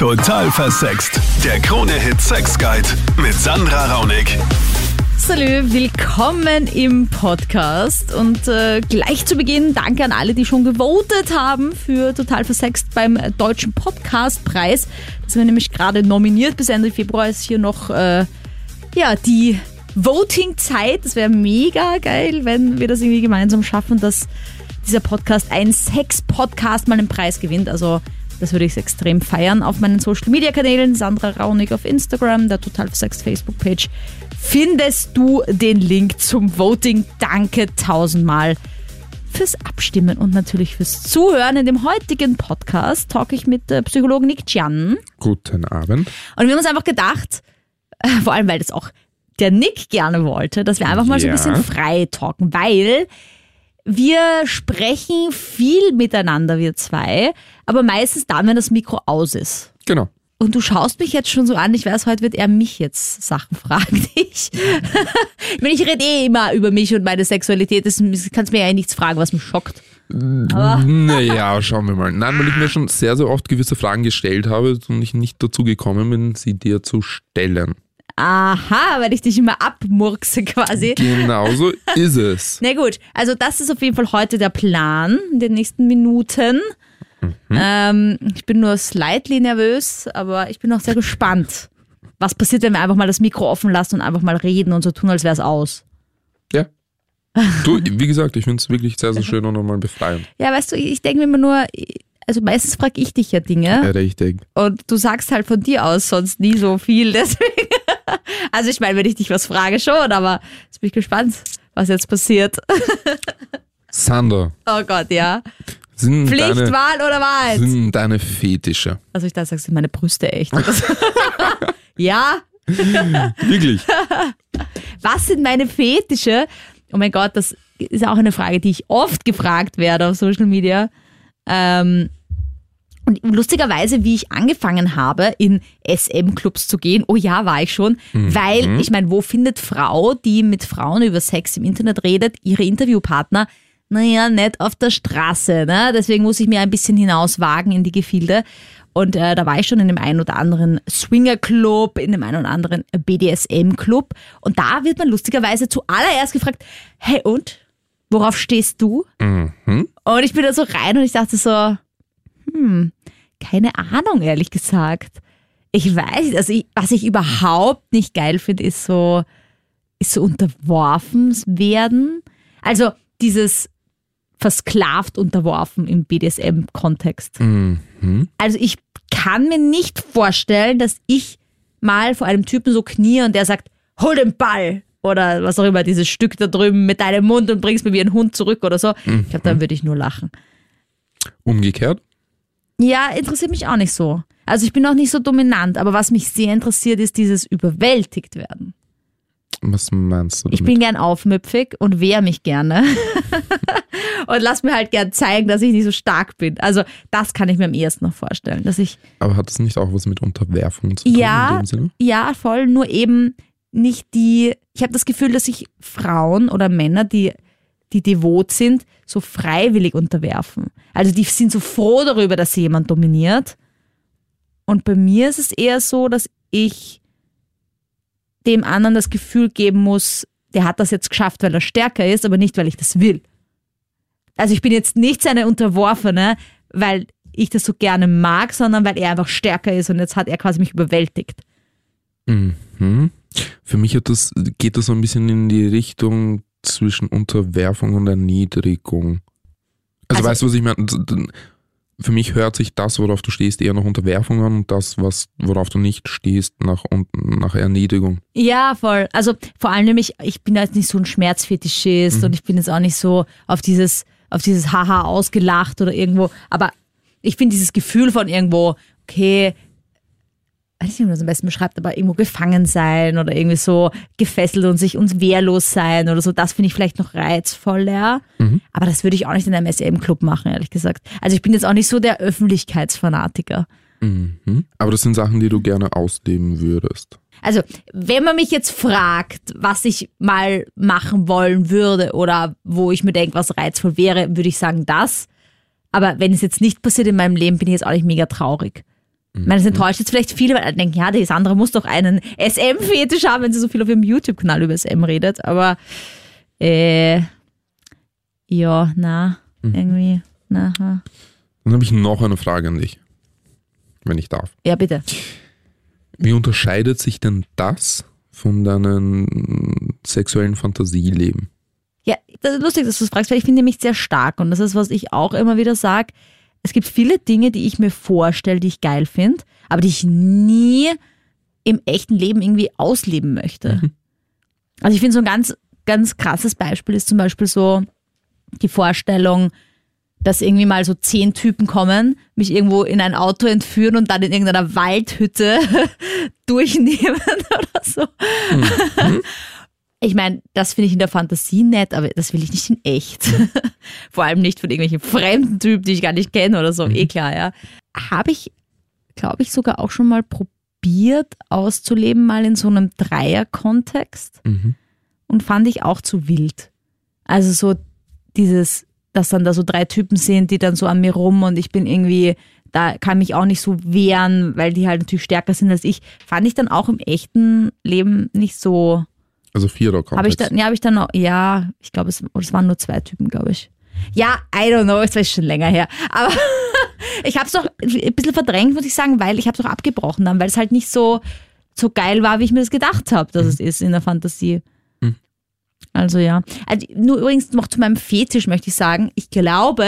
Total versext. Der Krone-Hit Sex Guide mit Sandra Raunig. Salü, willkommen im Podcast und äh, gleich zu Beginn danke an alle, die schon gewotet haben für Total Versext beim Deutschen Podcastpreis. Das wir nämlich gerade nominiert. Bis Ende Februar ist hier noch äh, ja, die Voting-Zeit. Das wäre mega geil, wenn wir das irgendwie gemeinsam schaffen, dass dieser Podcast, ein Sex-Podcast, mal einen Preis gewinnt. Also das würde ich extrem feiern. Auf meinen Social-Media-Kanälen, Sandra Raunig auf Instagram, der Total Sex Facebook-Page, findest du den Link zum Voting. Danke tausendmal fürs Abstimmen und natürlich fürs Zuhören. In dem heutigen Podcast talk ich mit äh, Psychologen Nick Jan. Guten Abend. Und wir haben uns einfach gedacht, äh, vor allem weil das auch der Nick gerne wollte, dass wir einfach mal so ein Ja. bisschen frei talken, weil wir sprechen viel miteinander, wir zwei, aber meistens dann, wenn das Mikro aus ist. Genau. Und du schaust mich jetzt schon so an, ich weiß, heute wird er mich jetzt Sachen fragen. Ich, ich, meine, ich rede eh immer über mich und meine Sexualität. Das kannst mir ja eh nichts fragen, was mich schockt. Naja, schauen wir mal. Nein, weil ich mir schon sehr, sehr oft gewisse Fragen gestellt habe und ich nicht dazu gekommen bin, sie dir zu stellen. Aha, weil ich dich immer abmurkse quasi. Genauso ist es. Na gut, also das ist auf jeden Fall heute der Plan in den nächsten Minuten. Ähm, ich bin nur slightly nervös, aber ich bin auch sehr gespannt. Was passiert, wenn wir einfach mal das Mikro offen lassen und einfach mal reden und so tun, als wäre es aus? Ja. Du, wie gesagt, ich finde es wirklich sehr, sehr schön und nochmal befreiend. Ja, weißt du, ich denke mir immer nur, also meistens frage ich dich ja Dinge Richtig. und du sagst halt von dir aus sonst nie so viel, deswegen. Also ich meine, wenn ich dich was frage schon, aber jetzt bin ich gespannt, was jetzt passiert. Sander, Oh Gott, ja. sind Pflicht, deine, Wahl oder Wahrheit? sind deine Fetische? Also ich dachte, sagst du meine Brüste echt. ja, Wirklich? was sind meine Fetische? Oh mein Gott, das ist auch eine Frage, die ich oft gefragt werde auf Social Media. Ähm, und lustigerweise, wie ich angefangen habe, in SM-Clubs zu gehen, oh ja, war ich schon, weil, ich meine, wo findet Frau, die mit Frauen über Sex im Internet redet, ihre Interviewpartner? Naja, nicht auf der Straße, ne? Deswegen muss ich mir ein bisschen hinauswagen in die Gefilde. Und äh, da war ich schon in dem einen oder anderen Swinger-Club, in dem einen oder anderen BDSM-Club. Und da wird man lustigerweise zuallererst gefragt, hey und, worauf stehst du? Mhm. Und ich bin da so rein und ich dachte so, hm, keine Ahnung, ehrlich gesagt. Ich weiß, also ich, was ich überhaupt nicht geil finde, ist so, ist so unterworfen werden. Also dieses versklavt unterworfen im BDSM-Kontext. Mhm. Also ich kann mir nicht vorstellen, dass ich mal vor einem Typen so knie und der sagt, hol den Ball oder was auch immer, dieses Stück da drüben mit deinem Mund und bringst mir wie ein Hund zurück oder so. Ich glaube, dann würde ich nur lachen. Umgekehrt? Ja, interessiert mich auch nicht so. Also ich bin auch nicht so dominant, aber was mich sehr interessiert, ist dieses überwältigt werden. Was meinst du damit? Ich bin gern aufmüpfig und wehre mich gerne. und lass mir halt gern zeigen, dass ich nicht so stark bin. Also das kann ich mir am ehesten noch vorstellen, dass ich Aber hat das nicht auch was mit Unterwerfung zu tun in Ja, dem Sinne? ja, voll, nur eben nicht die, ich habe das Gefühl, dass sich Frauen oder Männer, die, die devot sind, so freiwillig unterwerfen. Also die sind so froh darüber, dass sie jemand dominiert. Und bei mir ist es eher so, dass ich dem anderen das Gefühl geben muss, der hat das jetzt geschafft, weil er stärker ist, aber nicht, weil ich das will. Also ich bin jetzt nicht seine Unterworfene, weil ich das so gerne mag, sondern weil er einfach stärker ist und jetzt hat er quasi mich überwältigt. Mhm. Für mich das, geht das so ein bisschen in die Richtung zwischen Unterwerfung und Erniedrigung. Also, Also- weißt du, was ich meine? Für mich hört sich das, worauf du stehst, eher nach Unterwerfung an und das, was, worauf du nicht stehst, nach, nach Erniedrigung. Ja, voll. Also vor allem nämlich, ich bin jetzt nicht so ein Schmerzfetischist und ich bin jetzt auch nicht so auf dieses, auf dieses Haha ausgelacht oder irgendwo. Aber ich finde dieses Gefühl von irgendwo, okay, weiß nicht, wie man das am besten beschreibt, aber irgendwo gefangen sein oder irgendwie so gefesselt und sich uns wehrlos sein oder so, das finde ich vielleicht noch reizvoller. Aber das würde ich auch nicht in einem SM-Club machen, ehrlich gesagt. Also ich bin jetzt auch nicht so der Öffentlichkeitsfanatiker. Mhm. Aber das sind Sachen, die du gerne ausleben würdest. Also, wenn man mich jetzt fragt, was ich mal machen wollen würde oder wo ich mir denke, was reizvoll wäre, würde ich sagen das. Aber wenn es jetzt nicht passiert in meinem Leben, bin ich jetzt auch nicht mega traurig. Ich meine, es enttäuscht jetzt vielleicht viele, weil denken, ja, die Sandra muss doch einen SM-Fetisch haben, wenn sie so viel auf ihrem YouTube-Kanal über SM redet. Aber äh, ja, na, irgendwie, na. ha. Dann habe ich noch eine Frage an dich, wenn ich darf. Ja, bitte. Wie unterscheidet sich denn das von deinem sexuellen Fantasieleben? Ja, das ist lustig, dass du das fragst, weil ich finde mich sehr stark und das ist, was ich auch immer wieder sage. Es gibt viele Dinge, die ich mir vorstelle, die ich geil finde, aber die ich nie im echten Leben irgendwie ausleben möchte. Also ich finde so ein ganz, ganz krasses Beispiel ist zum Beispiel so die Vorstellung, dass irgendwie mal so zehn Typen kommen, mich irgendwo in ein Auto entführen und dann in irgendeiner Waldhütte durchnehmen oder so. Ich meine, das finde ich in der Fantasie nett, aber das will ich nicht in echt. Vor allem nicht von irgendwelchen fremden Typen, die ich gar nicht kenne oder so. Eh klar, ja. Habe ich, glaube ich, sogar auch schon mal probiert auszuleben, mal in so einem Dreier-Kontext. Mhm. Und fand ich auch zu wild. Also so dieses, dass dann da so drei Typen sind, die dann so an mir rum und ich bin irgendwie, da kann mich auch nicht so wehren, weil die halt natürlich stärker sind als ich. Fand ich dann auch im echten Leben nicht so. Also vierer Habe ich dann, ja, habe ich dann noch, ja, ich glaube, es, es waren nur zwei Typen, glaube ich. Ja, I don't know, es war schon länger her. Aber ich habe es doch ein bisschen verdrängt, muss ich sagen, weil ich habe es auch abgebrochen dann, weil es halt nicht so, so geil war, wie ich mir das gedacht habe, dass es ist in der Fantasie. Mhm. Also ja. Also, nur übrigens noch zu meinem Fetisch möchte ich sagen, ich glaube,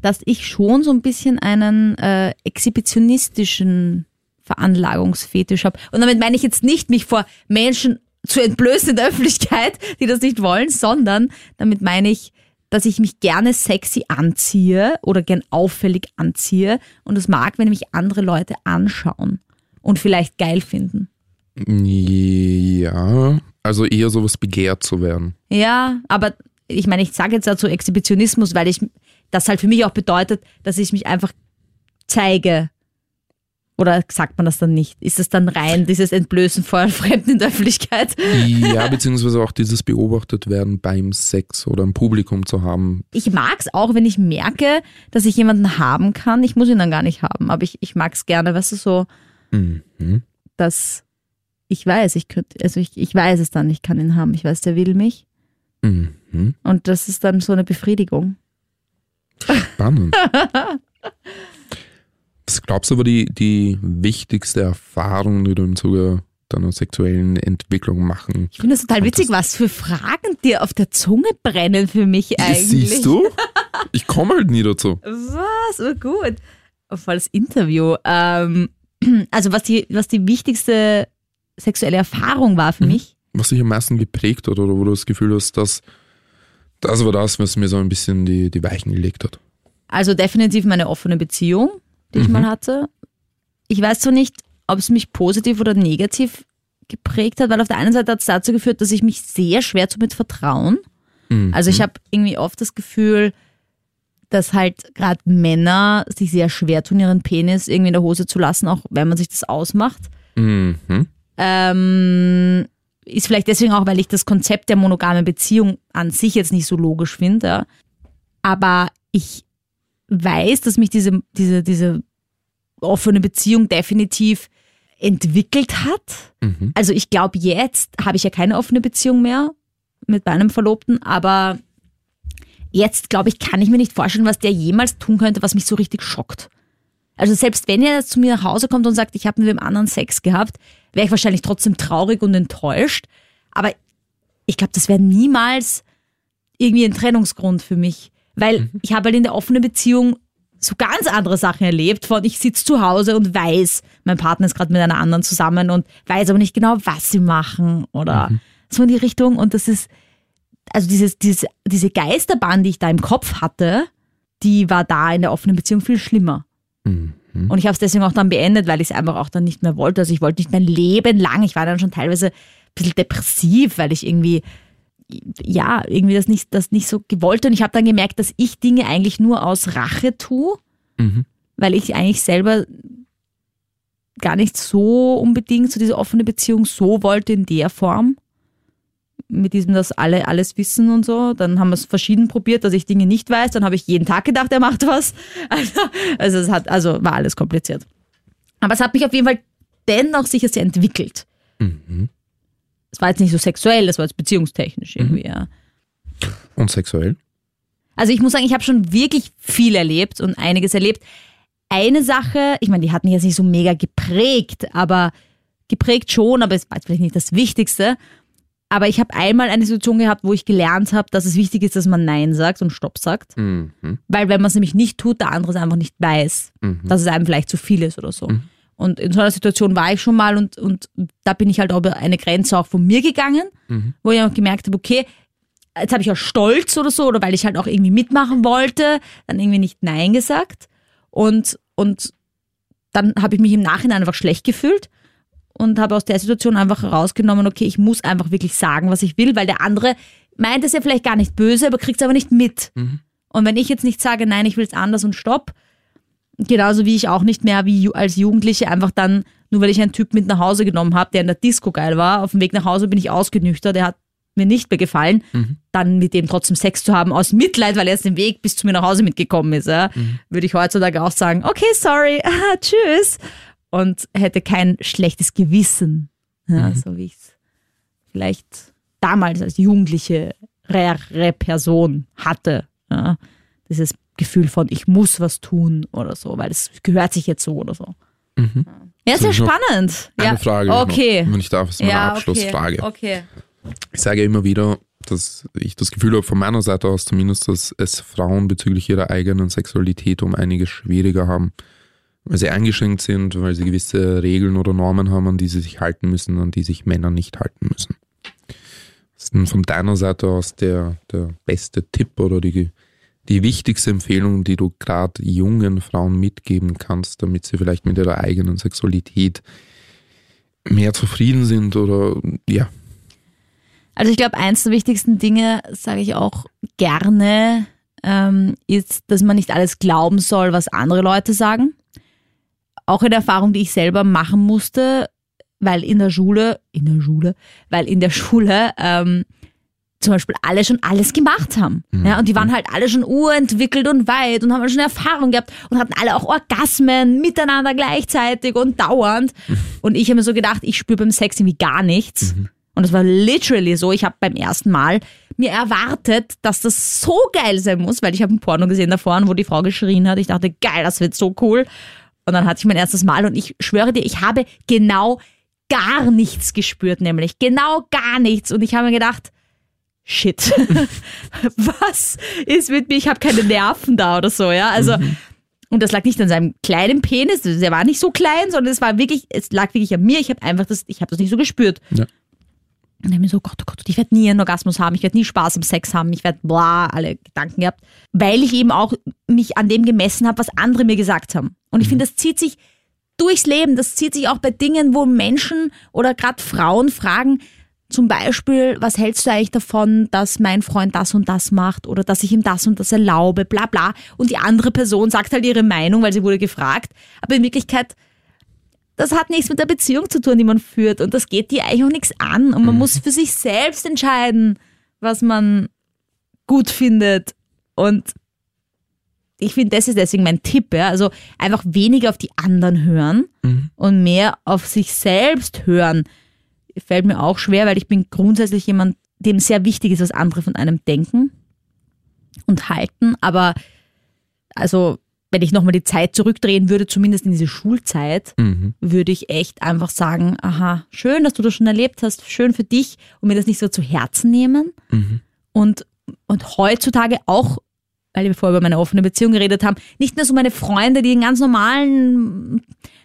dass ich schon so ein bisschen einen äh, exhibitionistischen Veranlagungsfetisch habe. Und damit meine ich jetzt nicht, mich vor Menschen zu entblößen in der Öffentlichkeit, die das nicht wollen, sondern damit meine ich, dass ich mich gerne sexy anziehe oder gern auffällig anziehe und es mag, wenn mich andere Leute anschauen und vielleicht geil finden. Ja, also eher sowas begehrt zu werden. Ja, aber ich meine, ich sage jetzt dazu Exhibitionismus, weil ich das halt für mich auch bedeutet, dass ich mich einfach zeige. Oder sagt man das dann nicht? Ist es dann rein, dieses Entblößen vor Fremden in der Öffentlichkeit? Ja, beziehungsweise auch dieses beobachtet werden beim Sex oder im Publikum zu haben. Ich mag es auch, wenn ich merke, dass ich jemanden haben kann. Ich muss ihn dann gar nicht haben, aber ich, ich mag es gerne, weißt du, so, Mhm. dass ich weiß, ich könnte, also ich, ich weiß es dann, ich kann ihn haben. Ich weiß, der will mich. Mhm. Und das ist dann so eine Befriedigung. Spannend. Was glaubst du aber die, die wichtigste Erfahrung, die du im Zuge deiner sexuellen Entwicklung machen? Ich finde das total witzig, was für Fragen dir auf der Zunge brennen für mich eigentlich. Siehst du? Ich komme halt nie dazu. Was? Oh, gut. Volles Interview. Ähm, also was die, was die wichtigste sexuelle Erfahrung war für Mhm. mich. Was dich am meisten geprägt hat oder wo du das Gefühl hast, dass das war das, was mir so ein bisschen die, die Weichen gelegt hat. Also definitiv meine offene Beziehung, die ich Mhm. mal hatte. Ich weiß zwar nicht, ob es mich positiv oder negativ geprägt hat, weil auf der einen Seite hat es dazu geführt, dass ich mich sehr schwer zu mit vertrauen. Mhm. Also ich habe irgendwie oft das Gefühl, dass halt gerade Männer sich sehr schwer tun, ihren Penis irgendwie in der Hose zu lassen, auch wenn man sich das ausmacht. Mhm. Ähm, ist vielleicht deswegen auch, weil ich das Konzept der monogamen Beziehung an sich jetzt nicht so logisch finde. Aber ich weiß, dass mich diese, diese, diese offene Beziehung definitiv entwickelt hat. Mhm. Also ich glaube, jetzt habe ich ja keine offene Beziehung mehr mit meinem Verlobten, aber jetzt, glaube ich, kann ich mir nicht vorstellen, was der jemals tun könnte, was mich so richtig schockt. Also selbst wenn er zu mir nach Hause kommt und sagt, ich habe mit dem anderen Sex gehabt, wäre ich wahrscheinlich trotzdem traurig und enttäuscht. Aber ich glaube, das wäre niemals irgendwie ein Trennungsgrund für mich. Weil ich habe halt in der offenen Beziehung so ganz andere Sachen erlebt. Von ich sitze zu Hause und weiß, mein Partner ist gerade mit einer anderen zusammen und weiß aber nicht genau, was sie machen oder so in die Richtung. Und das ist, also dieses, dieses, diese Geisterbahn, die ich da im Kopf hatte, die war da in der offenen Beziehung viel schlimmer. Mhm. Und ich habe es deswegen auch dann beendet, weil ich es einfach auch dann nicht mehr wollte. Also ich wollte nicht mein Leben lang, ich war dann schon teilweise ein bisschen depressiv, weil ich irgendwie, ja, irgendwie das nicht, das nicht so gewollt. Und ich habe dann gemerkt, dass ich Dinge eigentlich nur aus Rache tue, Mhm. weil ich eigentlich selber gar nicht so unbedingt so diese offene Beziehung so wollte in der Form. Mit diesem, dass alle alles wissen und so. Dann haben wir es verschieden probiert, dass ich Dinge nicht weiß. Dann habe ich jeden Tag gedacht, er macht was. Also, also es hat, also war alles kompliziert. Aber es hat mich auf jeden Fall dennoch sicher sehr entwickelt. Mhm. Es war jetzt nicht so sexuell, das war jetzt beziehungstechnisch irgendwie, ja. Und sexuell? Also ich muss sagen, ich habe schon wirklich viel erlebt und einiges erlebt. Eine Sache, ich meine, die hat mich jetzt nicht so mega geprägt, aber geprägt schon, aber es war jetzt vielleicht nicht das Wichtigste. Aber ich habe einmal eine Situation gehabt, wo ich gelernt habe, dass es wichtig ist, dass man Nein sagt und Stopp sagt. Mhm. Weil wenn man es nämlich nicht tut, der andere es einfach nicht weiß, dass es einem vielleicht zu viel ist oder so. Und in so einer Situation war ich schon mal und, und da bin ich halt über eine Grenze auch von mir gegangen, wo ich auch gemerkt habe, okay, jetzt habe ich auch Stolz oder so, oder weil ich halt auch irgendwie mitmachen wollte, dann irgendwie nicht Nein gesagt. Und, und dann habe ich mich im Nachhinein einfach schlecht gefühlt und habe aus der Situation einfach herausgenommen, okay, ich muss einfach wirklich sagen, was ich will, weil der andere meint es ja vielleicht gar nicht böse, aber kriegt es aber nicht mit. Und wenn ich jetzt nicht sage, nein, ich will es anders und stopp, genauso wie ich auch nicht mehr wie als Jugendliche einfach dann, nur weil ich einen Typ mit nach Hause genommen habe, der in der Disco geil war, auf dem Weg nach Hause bin ich ausgenüchtert, der hat mir nicht mehr gefallen, dann mit dem trotzdem Sex zu haben, aus Mitleid, weil er erst den Weg bis zu mir nach Hause mitgekommen ist, ja, würde ich heutzutage auch sagen, okay, sorry, tschüss. Und hätte kein schlechtes Gewissen, ja, so wie ich es vielleicht damals als jugendliche rare Person hatte. Ja. Dieses Gefühl von, ich muss was tun oder so, weil es gehört sich jetzt so oder so. Ja, So, sehr ich noch spannend. Eine ja. Frage, Okay. noch, wenn ich darf, ist meine ja, Abschlussfrage. Okay. okay. Ich sage ja immer wieder, dass ich das Gefühl habe, von meiner Seite aus zumindest, dass es Frauen bezüglich ihrer eigenen Sexualität um einiges schwieriger haben, weil sie eingeschränkt sind, weil sie gewisse Regeln oder Normen haben, an die sie sich halten müssen, an die sich Männer nicht halten müssen. Was ist denn von deiner Seite aus der, der beste Tipp oder die, die wichtigste Empfehlung, die du gerade jungen Frauen mitgeben kannst, damit sie vielleicht mit ihrer eigenen Sexualität mehr zufrieden sind oder ja, Also ich glaube, eins der wichtigsten Dinge, sage ich auch gerne, ähm, ist, dass man nicht alles glauben soll, was andere Leute sagen. Auch eine Erfahrung, die ich selber machen musste, weil in der Schule, in der Schule, weil in der Schule ähm, zum Beispiel alle schon alles gemacht haben. Ja, und die waren halt alle schon urentwickelt und weit und haben halt schon Erfahrung gehabt und hatten alle auch Orgasmen miteinander gleichzeitig und dauernd. Und ich habe mir so gedacht, ich spüre beim Sex irgendwie gar nichts. Und das war literally so. Ich habe beim ersten Mal mir erwartet, dass das so geil sein muss, weil ich habe ein Porno gesehen davor, wo die Frau geschrien hat. Ich dachte, geil, das wird so cool. Und dann hatte ich mein erstes Mal und ich schwöre dir, ich habe genau gar nichts gespürt, nämlich genau gar nichts. Und ich habe mir gedacht, shit, was ist mit mir? Ich habe keine Nerven da oder so, ja. Also, und das lag nicht an seinem kleinen Penis, der war nicht so klein, sondern es war wirklich, es lag wirklich an mir. Ich habe einfach das, ich habe das nicht so gespürt. Ja. Und dann mir so, Gott, oh Gott, ich werde nie einen Orgasmus haben, ich werde nie Spaß am Sex haben, ich werde bla, alle Gedanken gehabt, weil ich eben auch mich an dem gemessen habe, was andere mir gesagt haben. Und ich finde, das zieht sich durchs Leben, das zieht sich auch bei Dingen, wo Menschen oder gerade Frauen fragen, zum Beispiel, was hältst du eigentlich davon, dass mein Freund das und das macht oder dass ich ihm das und das erlaube, bla bla. Und die andere Person sagt halt ihre Meinung, weil sie wurde gefragt. Aber in Wirklichkeit das hat nichts mit der Beziehung zu tun, die man führt. Und das geht dir eigentlich auch nichts an. Und man muss für sich selbst entscheiden, was man gut findet. Und ich finde, das ist deswegen mein Tipp. Ja? Also einfach weniger auf die anderen hören und mehr auf sich selbst hören. Fällt mir auch schwer, weil ich bin grundsätzlich jemand, dem sehr wichtig ist, was andere von einem denken und halten. Aber also, wenn ich nochmal die Zeit zurückdrehen würde, zumindest in diese Schulzeit, würde ich echt einfach sagen, aha, schön, dass du das schon erlebt hast, schön für dich und mir das nicht so zu Herzen nehmen. Und, und heutzutage auch, weil wir vorher über meine offene Beziehung geredet haben, nicht nur so meine Freunde, die in ganz normalen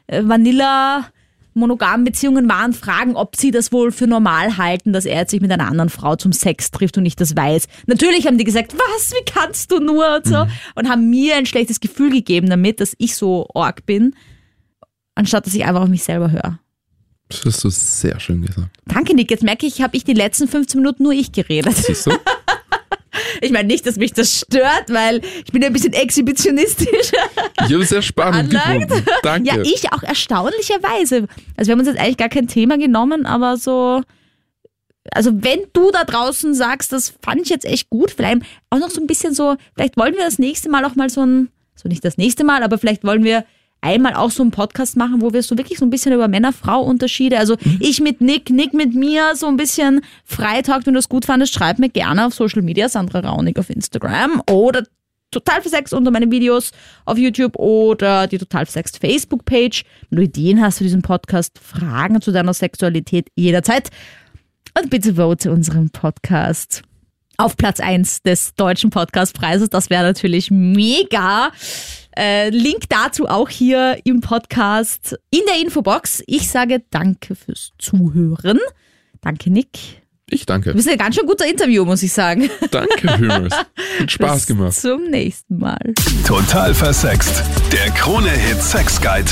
äh, Vanilla monogamen Beziehungen waren, fragen, ob sie das wohl für normal halten, dass er jetzt sich mit einer anderen Frau zum Sex trifft und ich das weiß. Natürlich haben die gesagt, was, wie kannst du nur und so und haben mir ein schlechtes Gefühl gegeben damit, dass ich so org bin, anstatt dass ich einfach auf mich selber höre. Das hast du sehr schön gesagt. Danke, Nick. Jetzt merke ich, habe ich die letzten 15 Minuten nur ich geredet. Siehst du? Ich meine nicht, dass mich das stört, weil ich bin ja ein bisschen exhibitionistisch. Ich habe es sehr spannend gefunden. Danke. Ja, ich auch erstaunlicherweise. Also wir haben uns jetzt eigentlich gar kein Thema genommen, aber so. Also wenn du da draußen sagst, das fand ich jetzt echt gut, vielleicht auch noch so ein bisschen so, vielleicht wollen wir das nächste Mal auch mal so ein, so nicht das nächste Mal, aber vielleicht wollen wir einmal auch so einen Podcast machen, wo wir so wirklich so ein bisschen über Männer-Frau-Unterschiede, also Mhm. ich mit Nick, Nick mit mir, so ein bisschen Freitag, wenn du es gut fandest, schreib mir gerne auf Social Media, Sandra Raunig auf Instagram oder total versext unter meinen Videos auf YouTube oder die total versext Facebook-Page. Wenn du Ideen hast für diesen Podcast, Fragen zu deiner Sexualität jederzeit. Und bitte vote unseren Podcast auf Platz 1 des deutschen Podcastpreises. Das wäre natürlich mega. Äh, Link dazu auch hier im Podcast in der Infobox. Ich sage danke fürs Zuhören. Danke, Nick. Ich Du danke. bist ein ganz schön guter Interview, muss ich sagen. Danke vielmals. Hat Spaß Bis gemacht. zum nächsten Mal. Total versext. Der Krone-Hit Sex Guide.